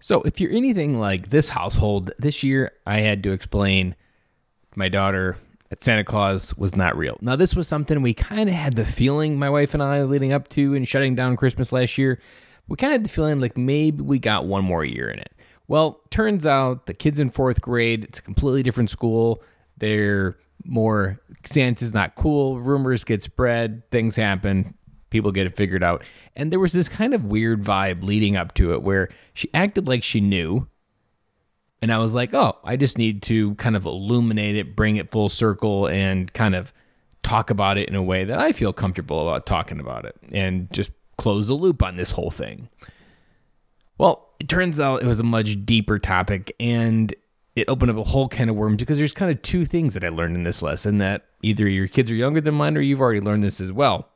So, if you're anything like this household, this year I had to explain to my daughter that Santa Claus was not real. Now, this was something we kind of had the feeling, my wife and I, leading up to and shutting down Christmas last year. We kind of had the feeling like maybe we got one more year in it. Well, turns out the kids in fourth grade, it's a completely different school. They're more Santa's not cool. Rumors get spread, things happen people get it figured out. And there was this kind of weird vibe leading up to it where she acted like she knew. And I was like, oh, I just need to kind of illuminate it, bring it full circle, and kind of talk about it in a way that I feel comfortable about talking about it and just close the loop on this whole thing. Well, it turns out it was a much deeper topic and it opened up a whole can of worms because there's kind of two things that I learned in this lesson that either your kids are younger than mine or you've already learned this as well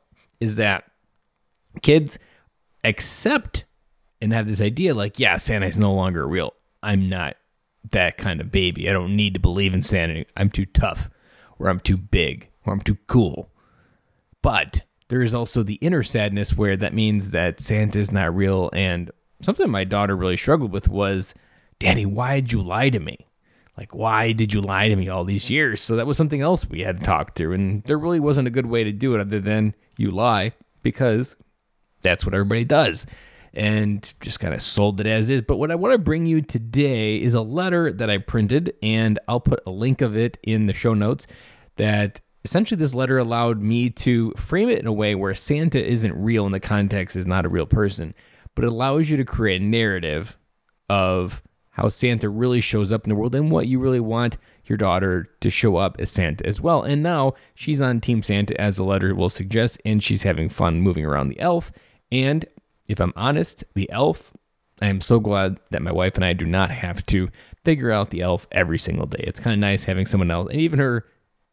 is that kids accept and have this idea like, yeah, Santa is no longer real. I'm not that kind of baby. I don't need to believe in Santa. I'm too tough, or I'm too big, or I'm too cool. But there is also the inner sadness where that means that Santa is not real. And something my daughter really struggled with was, Daddy, why did you lie to me? Like, why did you lie to me all these years? So that was something else we had to talk through. And there really wasn't a good way to do it other than you lie because that's what everybody does. And just kind of sold it as is. But what I want to bring you today is a letter that I printed, and I'll put a link of it in the show notes. That essentially this letter allowed me to frame it in a way where Santa isn't real and the context is not a real person, but it allows you to create a narrative of how Santa really shows up in the world and what you really want your daughter to show up as Santa as well. And now she's on Team Santa, as the letter will suggest, and she's having fun moving around the elf. And if I'm honest, the elf, I am so glad that my wife and I do not have to figure out the elf every single day. It's kind of nice having someone else. And even her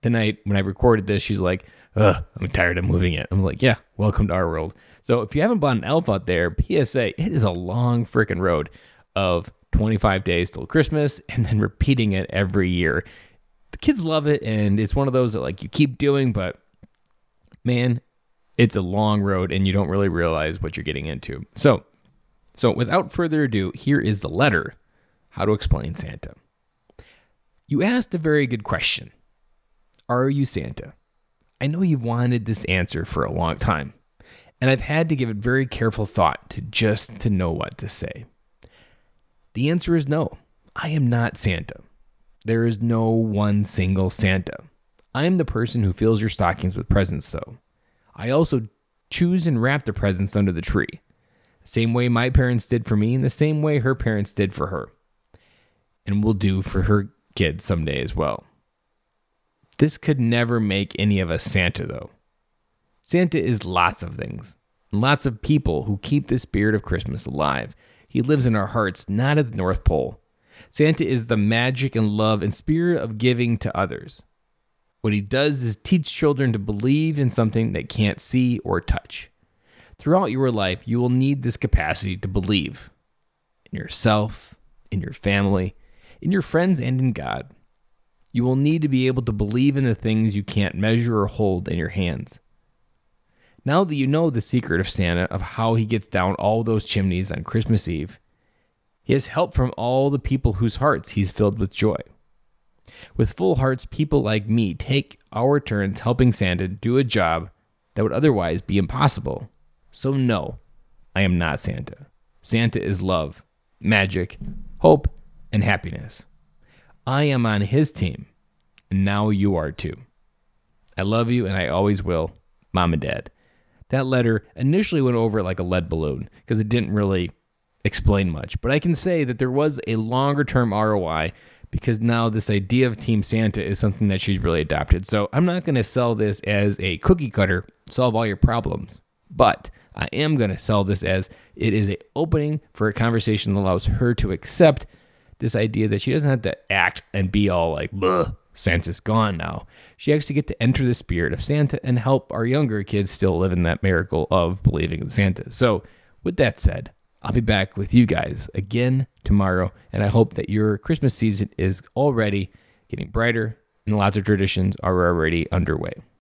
tonight, when I recorded this, she's like, Ugh, I'm tired of moving it. I'm like, yeah, welcome to our world. So if you haven't bought an elf out there, PSA, it is a long freaking road of 25 days till Christmas and then repeating it every year. The kids love it and it's one of those that like you keep doing, but man, it's a long road and you don't really realize what you're getting into. So, so without further ado, here is the letter How to Explain Santa. You asked a very good question. Are you Santa? I know you've wanted this answer for a long time, and I've had to give it very careful thought to just to know what to say. The answer is no. I am not Santa. There is no one single Santa. I am the person who fills your stockings with presents, though. I also choose and wrap the presents under the tree. Same way my parents did for me, and the same way her parents did for her. And will do for her kids someday as well. This could never make any of us Santa, though. Santa is lots of things, and lots of people who keep the spirit of Christmas alive he lives in our hearts, not at the North Pole. Santa is the magic and love and spirit of giving to others. What he does is teach children to believe in something they can't see or touch. Throughout your life, you will need this capacity to believe in yourself, in your family, in your friends, and in God. You will need to be able to believe in the things you can't measure or hold in your hands. Now that you know the secret of Santa, of how he gets down all those chimneys on Christmas Eve, he has help from all the people whose hearts he's filled with joy. With full hearts, people like me take our turns helping Santa do a job that would otherwise be impossible. So, no, I am not Santa. Santa is love, magic, hope, and happiness. I am on his team, and now you are too. I love you, and I always will, Mom and Dad that letter initially went over like a lead balloon because it didn't really explain much. But I can say that there was a longer term ROI because now this idea of Team Santa is something that she's really adopted. So I'm not going to sell this as a cookie cutter, solve all your problems, but I am going to sell this as it is an opening for a conversation that allows her to accept this idea that she doesn't have to act and be all like, Santa's gone now. She actually get to enter the spirit of Santa and help our younger kids still live in that miracle of believing in Santa. So, with that said, I'll be back with you guys again tomorrow, and I hope that your Christmas season is already getting brighter and lots of traditions are already underway.